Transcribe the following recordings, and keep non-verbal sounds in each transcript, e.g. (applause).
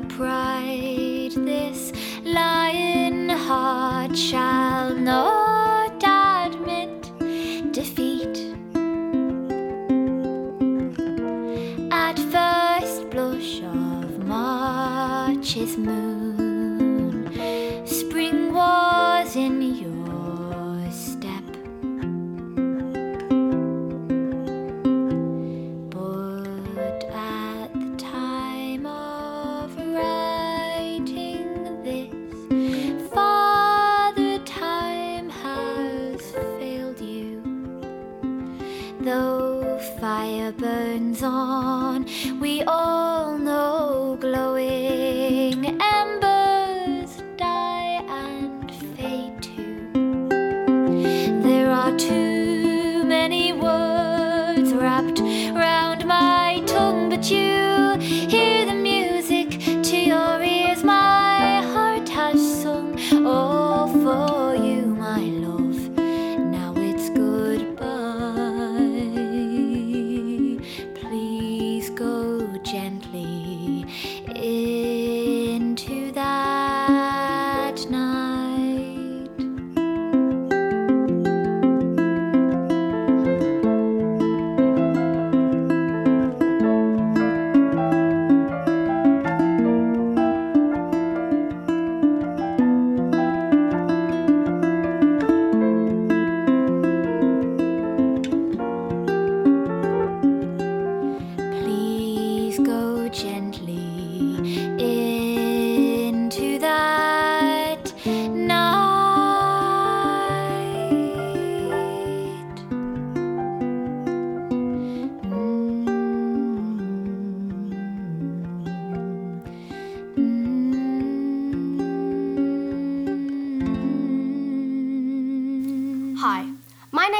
pride, this lion heart shall not round my tongue, but you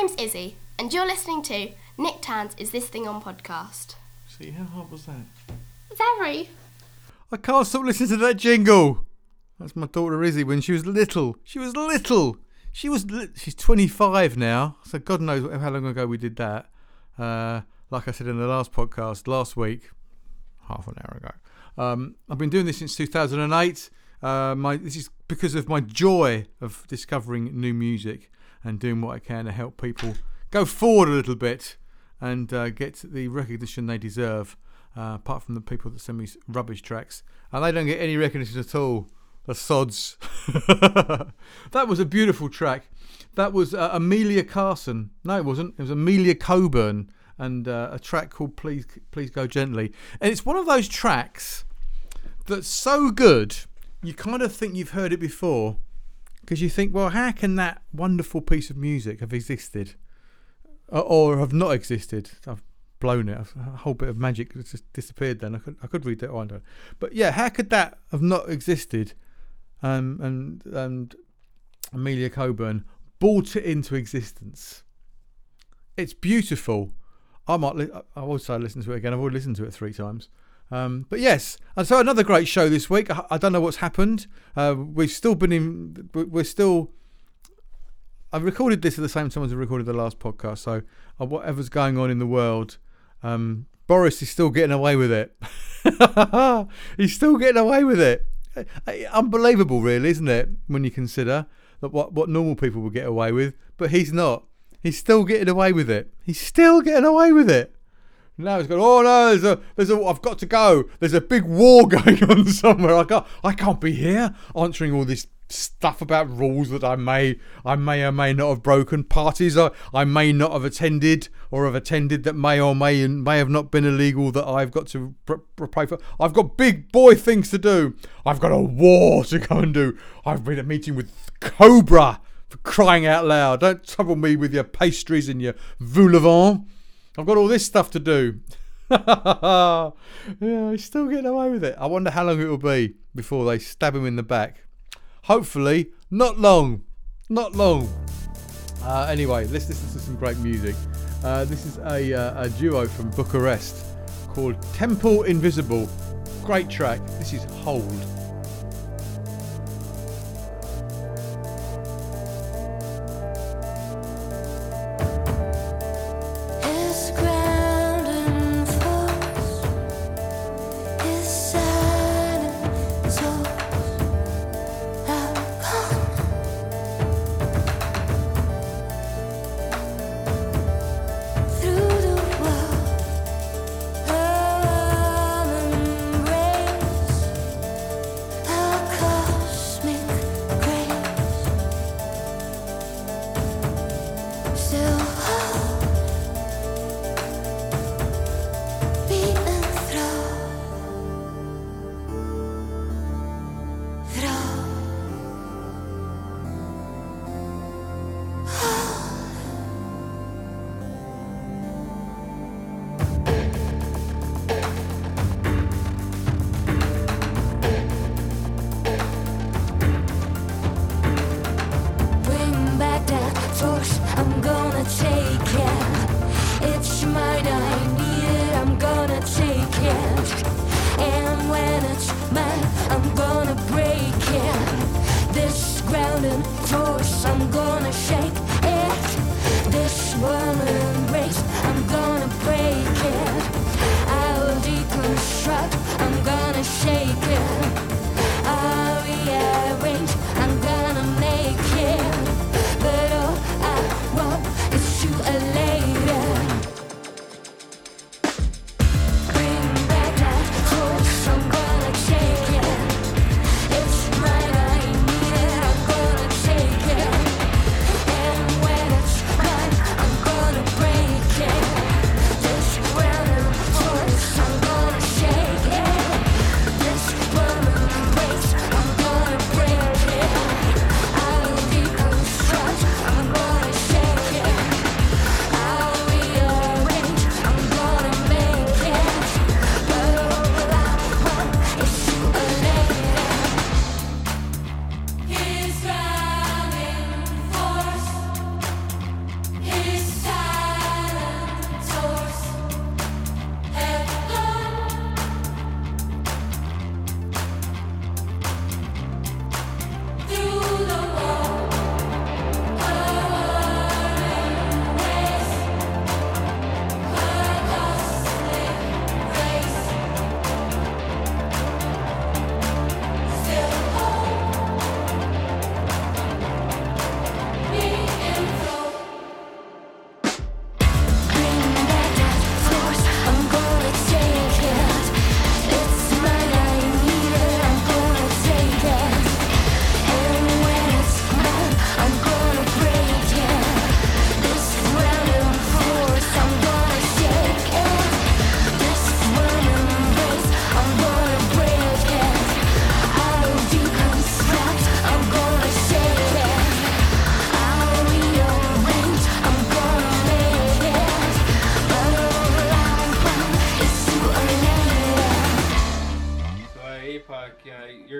name's Izzy, and you're listening to Nick Tann's Is This Thing On podcast. See, how hard was that? Very. I can't stop listening to that jingle. That's my daughter Izzy when she was little. She was little. She was. Li- she's 25 now, so God knows how long ago we did that. Uh, like I said in the last podcast last week, half an hour ago. Um, I've been doing this since 2008. Uh, my this is because of my joy of discovering new music and doing what I can to help people go forward a little bit and uh, get the recognition they deserve. Uh, apart from the people that send me rubbish tracks, and they don't get any recognition at all. The sods. (laughs) that was a beautiful track. That was uh, Amelia Carson. No, it wasn't. It was Amelia Coburn, and uh, a track called "Please, Please Go Gently." And it's one of those tracks that's so good, you kind of think you've heard it before, because you think, well, how can that wonderful piece of music have existed, or, or have not existed? I've blown it. A whole bit of magic has just disappeared. Then I could I could read that one, but yeah, how could that have not existed? Um, and and Amelia Coburn brought it into existence. It's beautiful. I might. Li- I say listen to it again. I've already listened to it three times. Um, but yes, and so another great show this week. I, I don't know what's happened. Uh, we've still been in. we- We're still. I've recorded this at the same time as I recorded the last podcast. So uh, whatever's going on in the world, um, Boris is still getting away with it. (laughs) He's still getting away with it. Uh, uh, Unbelievable, really, isn't it? When you consider that what what normal people would get away with, but he's not. He's still getting away with it. He's still getting away with it. Now he's going. Oh no! There's a. There's a. I've got to go. There's a big war (laughs) going on somewhere. I can't. I can't be here answering all this stuff about rules that I may. I may or may not have broken. Parties I. I may not have attended or have attended that may or may may have not been illegal that I've got to pr- pr- pray for. I've got big boy things to do. I've got a war to go and do. I've been a meeting with Cobra for crying out loud. Don't trouble me with your pastries and your vol-au-vent. I've got all this stuff to do. (laughs) yeah, he's still getting away with it. I wonder how long it will be before they stab him in the back. Hopefully, not long. Not long. Uh, anyway, let's listen to some great music. Uh, this is a, uh, a duo from Bucharest called Temple Invisible. Great track. This is Hold.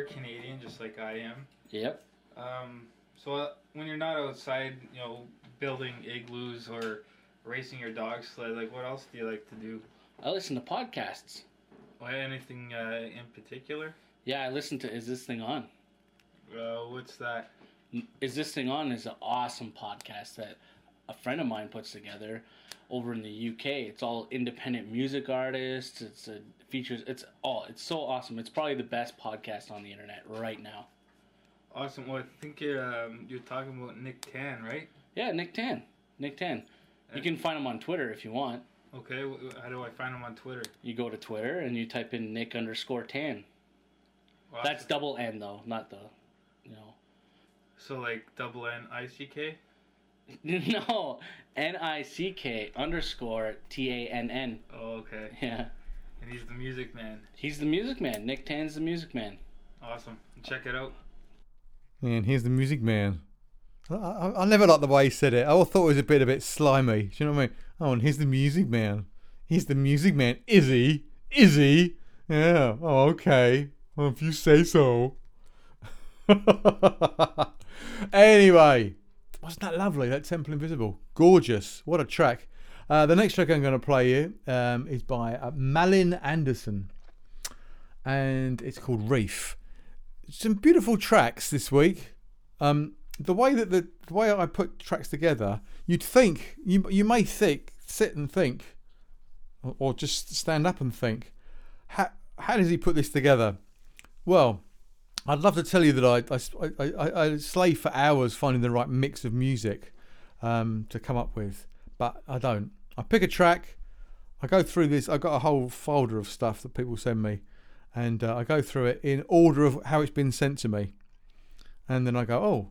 Canadian just like I am. Yep. Um, so So when you're not outside, you know, building igloos or racing your dog sled, like what else do you like to do? I listen to podcasts. Or anything uh, in particular? Yeah, I listen to Is This Thing On? Uh, what's that? Is This Thing On is an awesome podcast that a friend of mine puts together over in the UK. It's all independent music artists. It's a features. It's all. It's so awesome. It's probably the best podcast on the internet right now. Awesome. Well, I think you're um, you're talking about Nick Tann, right? Yeah, Nick Tann. Nick Tann. You can find him on Twitter if you want. Okay. How do I find him on Twitter? You go to Twitter and you type in Nick underscore Tann. Well, That's double N though, not the, you know. so like double N I C K. (laughs) No, N I C K underscore T A N N. Oh, okay. Yeah, And he's the music man. he's the music man. Nick Tann's the music man. Awesome. Check it out. And here's the music man. I, I, I never liked the way he said it. I always thought it was a bit a bit slimy. Do you know what I mean? Oh, and here's the music man. He's the music man. Is he? Is he? Yeah. Oh, okay. Well, if you say so. (laughs) anyway, wasn't that lovely? That Temple Invisible, gorgeous. What a track. Uh, the next track I'm going to play you um, is by uh, Malin Anderson, and it's called Reef some beautiful tracks this week. Um, the way that the, the way I put tracks together, you'd think you you may think sit and think, or, or just stand up and think, how how does he put this together? Well, I'd love to tell you that I I, I, I slave for hours finding the right mix of music um, to come up with, but I don't. I pick a track, I go through this. I've got a whole folder of stuff that people send me and uh, I go through it in order of how it's been sent to me, and then I go, oh,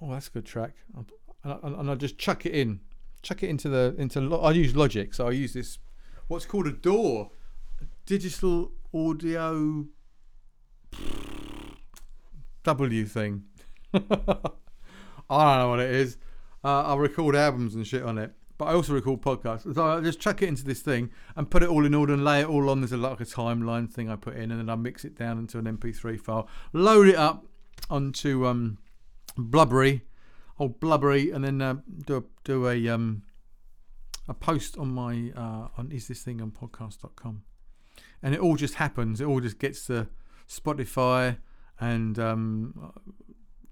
oh, that's a good track, and I, and I just chuck it in, chuck it into the into. I use Logic, so I use this, what's called a DAW, digital audio W thing. (laughs) I don't know what it is. Uh, I record albums and shit on it, but I also record podcasts. So I just chuck it into this thing and put it all in order and lay it all on. There's a, like a timeline thing I put in, and then I mix it down into an MP3 file, load it up onto um, Blubrry, old Blubrry, and then uh, do a, do a um, a post on my uh, on is this thing on podcast.com, and it all just happens. It all just gets to Spotify and um,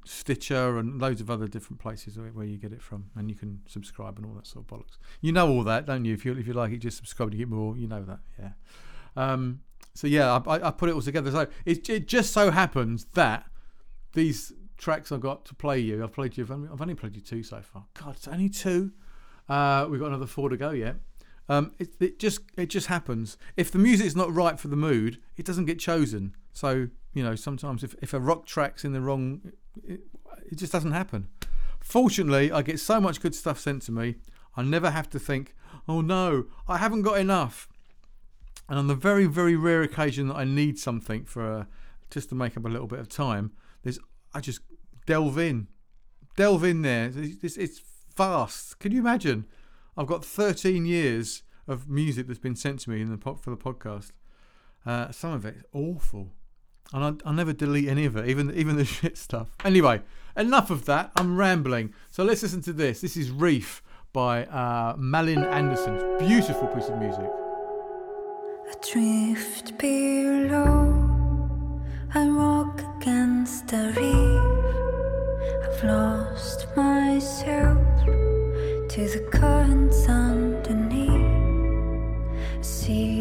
Stitcher and loads of other different places where you get it from, and you can subscribe and all that sort of bollocks. You know all that, don't you? If you if you like it, just subscribe to get more. You know that, yeah. Um, so yeah, I, I I put it all together. So it, it just so happens that these tracks I've got to play you, I've played you. I've only, I've only played you two so far. God, it's only two. Uh, we've got another four to go yet. Um, it, it just it just happens. If the music's not right for the mood, it doesn't get chosen. So you know, sometimes if, if a rock track's in the wrong, it, it just doesn't happen. Fortunately, I get so much good stuff sent to me. I never have to think, oh no, I haven't got enough. And on the very very rare occasion that I need something for uh, just to make up a little bit of time, there's I just delve in, delve in there. It's, it's, it's vast. Can you imagine? I've got 13 years of music that's been sent to me in the for the podcast. Uh, some of it is awful, and I, I never delete any of it, even even the (laughs) shit stuff. Anyway, enough of that. I'm rambling. So let's listen to this. This is Reef by uh, Malin Anderson. Beautiful piece of music. Adrift below, I against the reef. I've lost myself to the currents underneath. See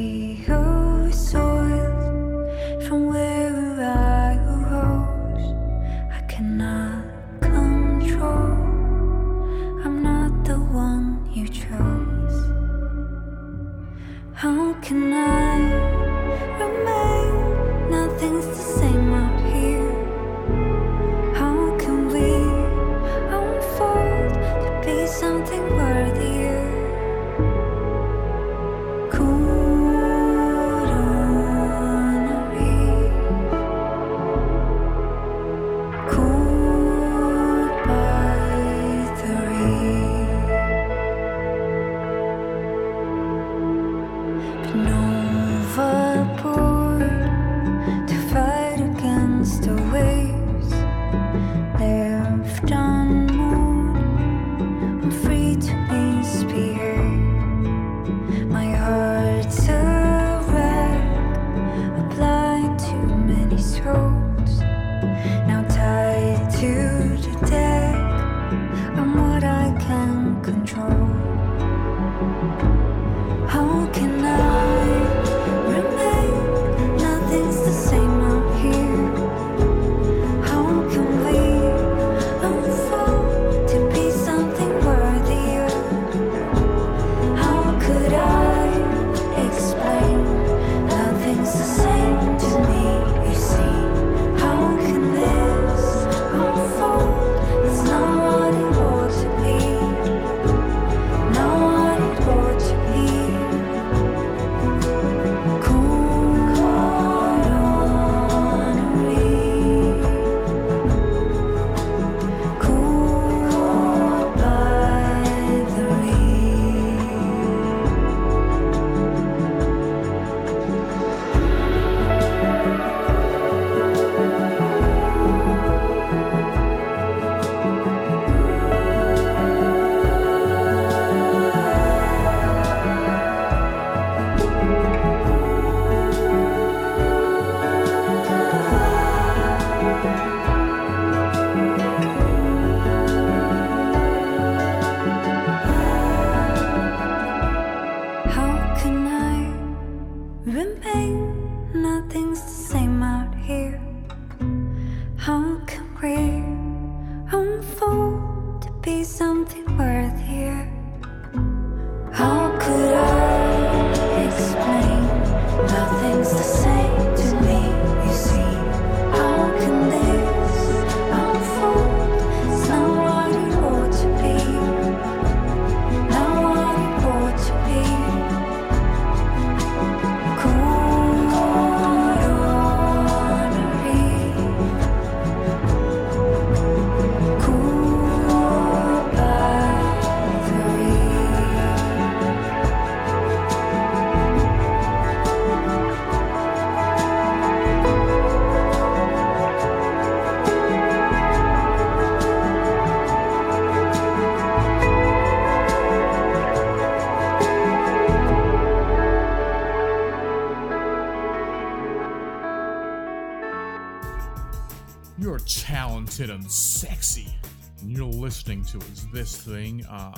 This Thing On?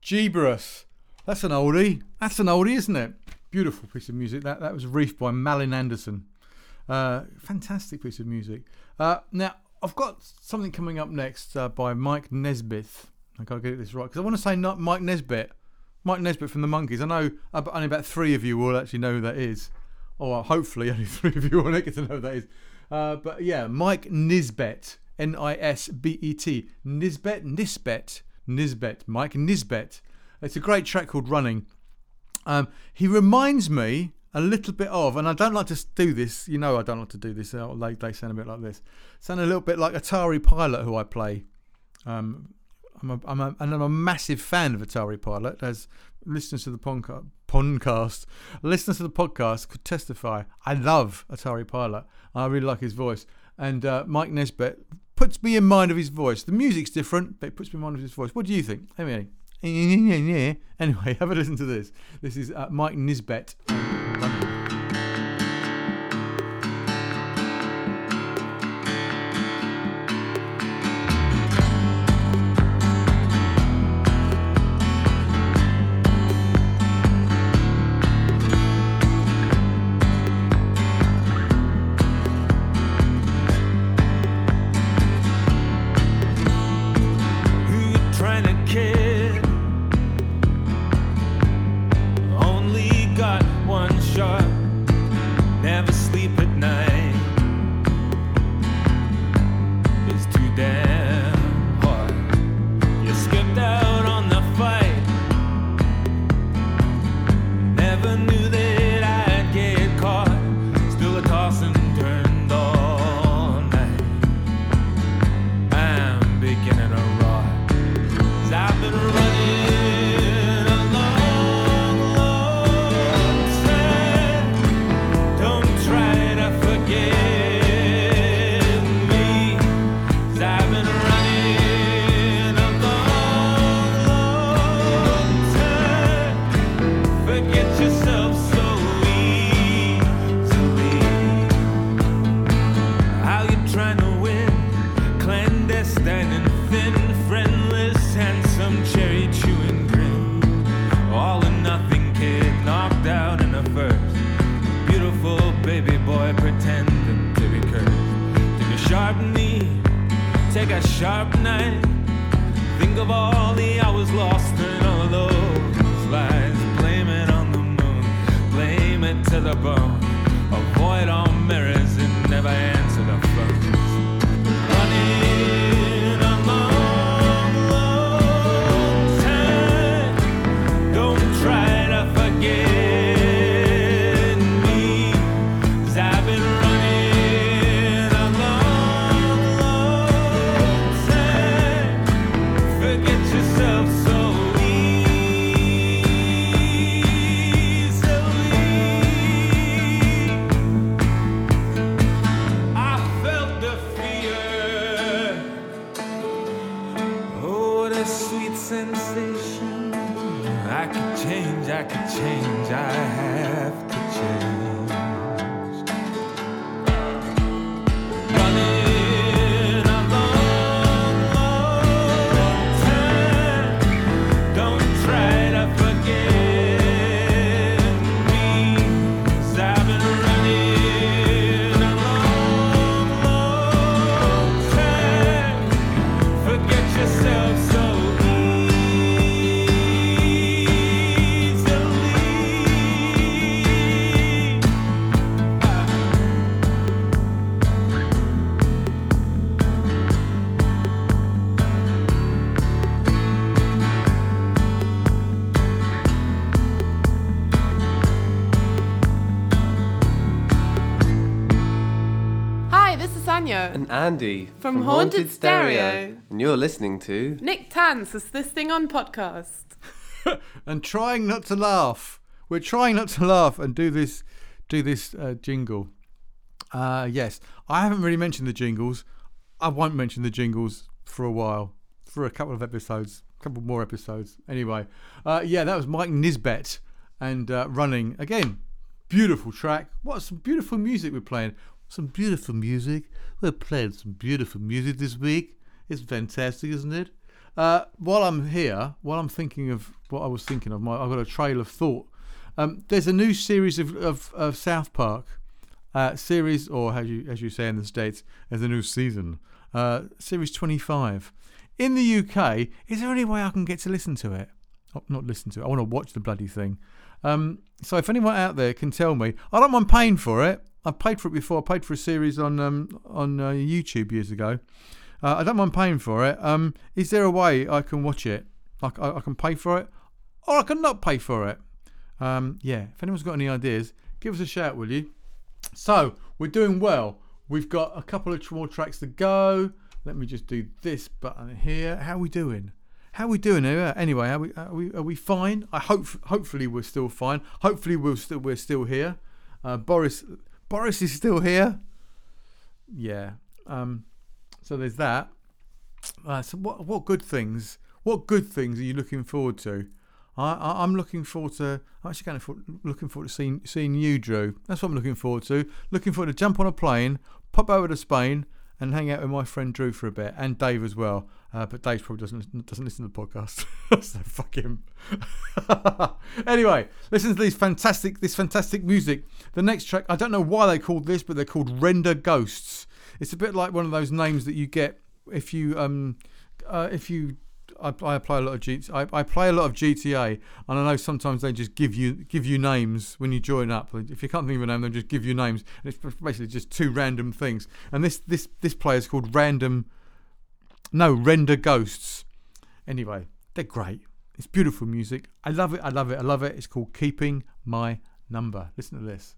Jeebus. That's an oldie. That's an oldie, isn't it? Beautiful piece of music. That that was Reef by Malin Anderson. Uh, fantastic piece of music. Uh, now I've got something coming up next uh, by Mike Nesbitt. I gotta get this right because I want to say not Mike Nesbitt. Mike Nesbitt from the Monkees. I know only about three of you will actually know who that is, or hopefully (laughs) only three of you will get to know who that is. Uh, but yeah, Mike Nisbet, N I S B E T, Nisbet, Nisbet, Nisbet, Mike Nisbet. It's a great track called Running. Um, he reminds me a little bit of, and I don't like to do this. You know, I don't like to do this. uh, They they sound a bit like this. Sound a little bit like Atari Pilot, who I play. Um, I'm a, I'm a, and I'm a massive fan of Atari Pilot. As listeners to the podca- podcast, listeners to the podcast could testify. I love Atari Pilot. I really like his voice. And uh, Mike Nisbet puts me in mind of his voice. The music's different, but it puts me in mind of his voice. What do you think? Anyway, (laughs) anyway, have a listen to this. This is uh, Mike Nisbet. I could change, I Andy From Haunted Stereo. And you're listening to Nick Tanns is this thing on podcast. (laughs) and trying not to laugh. We're trying not to laugh and do this, do this uh, jingle. Uh, yes, I haven't really mentioned the jingles. I won't mention the jingles for a while, for a couple of episodes, a couple more episodes. Anyway, uh, yeah, that was Mike Nisbet and uh, running again. Beautiful track. What some beautiful music we're playing. Some beautiful music. We're playing some beautiful music this week. It's fantastic, isn't it? Uh, while I'm here, while I'm thinking of what I was thinking of, my, I've got a trail of thought. Um, there's a new series of, of, of South Park uh, series, or as you as you say in the states, as a new season, uh, series 25. In the UK, is there any way I can get to listen to it? Oh, not listen to it. I want to watch the bloody thing. Um, so if anyone out there can tell me, I don't mind paying for it. I've paid for it before. I paid for a series on um, on uh, YouTube years ago. Uh, I don't mind paying for it. Um, is there a way I can watch it? I, I, I can pay for it, or I can not pay for it. Um, yeah. If anyone's got any ideas, give us a shout, will you? So we're doing well. We've got a couple of more tracks to go. Let me just do this button here. How are we doing? How are we doing here? Anyway, are we are we, are we fine? I hope hopefully we're still fine. Hopefully we're still we're still here. Uh, Boris Boris is still here. Yeah. Um, so there's that. Uh, so what what good things? What good things are you looking forward to? I, I'm looking forward to. I'm actually kind of looking forward to seeing seeing you, Drew. That's what I'm looking forward to. Looking forward to jump on a plane, pop over to Spain, and hang out with my friend Drew for a bit, and Dave as well. Uh, but Dave probably doesn't doesn't listen to the podcast, (laughs) so fuck him. (laughs) anyway, listen to these fantastic this fantastic music. The next track, I don't know why they called this, but they're called Render Ghosts. It's a bit like one of those names that you get if you um uh, if you I, I play a lot of G, I, I play a lot of GTA, and I know sometimes they just give you give you names when you join up. If you can't think of a name, they just give you names, and it's basically just two random things. And this this this player is called Random. No, Render Ghosts. Anyway, they're great. It's beautiful music. I love it. I love it. I love it. It's called Keeping My Number. Listen to this.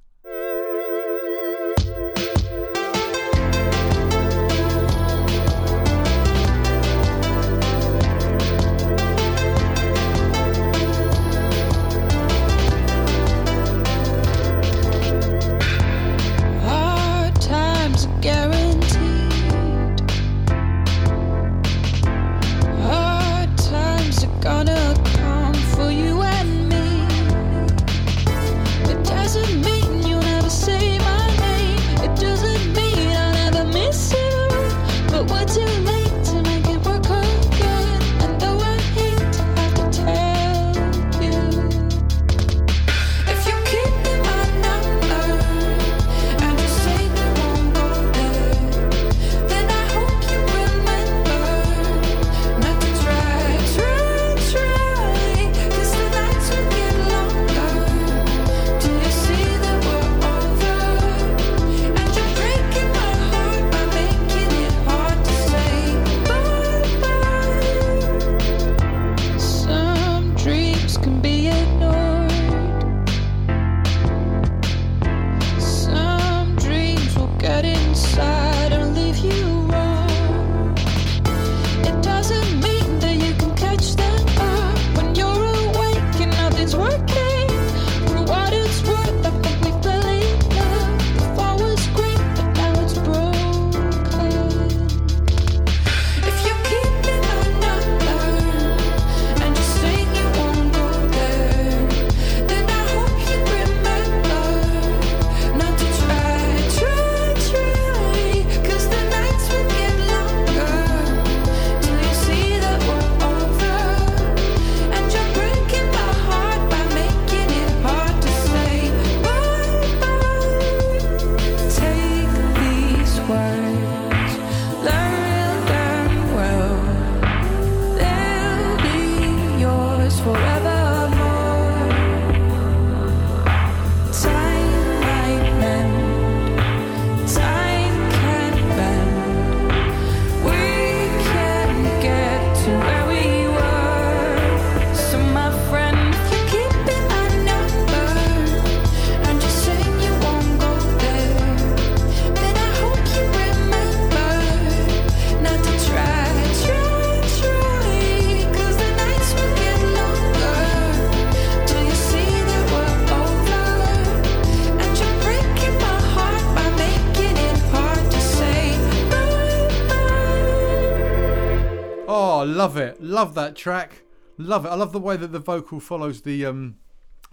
Oh, love it. Love that track. Love it. I love the way that the vocal follows the um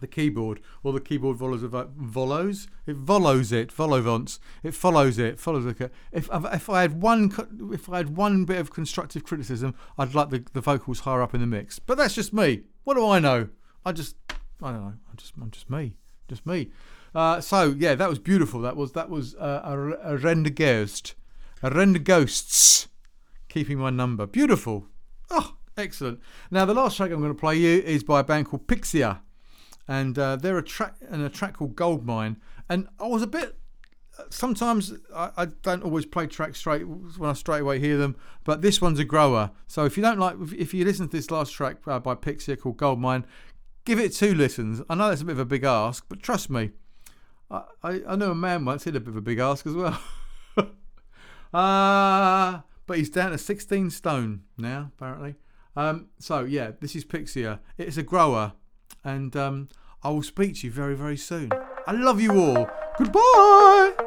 the keyboard, or the keyboard follows the vo- volos. It follows it. Vol-au-vents. It follows it. Follows. If if I had one if I had one bit of constructive criticism, I'd like the, the vocals higher up in the mix. But that's just me. What do I know? I just I don't know. I'm just I'm just me. Just me. Uh, so yeah, that was beautiful. That was that was uh, a, a render ghost, a render ghosts, keeping my number. Beautiful. Oh, excellent. Now the last track I'm going to play you is by a band called Pixia, and uh, they're a track and a track called Goldmine. And I was a bit. Sometimes I, I don't always play tracks straight when I straight away hear them, but this one's a grower. So if you don't like, if- you listen to this last track uh, by Pixia called Goldmine, give it two listens. I know that's a bit of a big ask, but trust me, I, I, I know a man once did a bit of a big ask as well. (laughs) uh, but he's down to 16 stone now, apparently. Um, so, yeah, this is Pixia. It's a grower, and um, I will speak to you very, very soon. I love you all. Goodbye.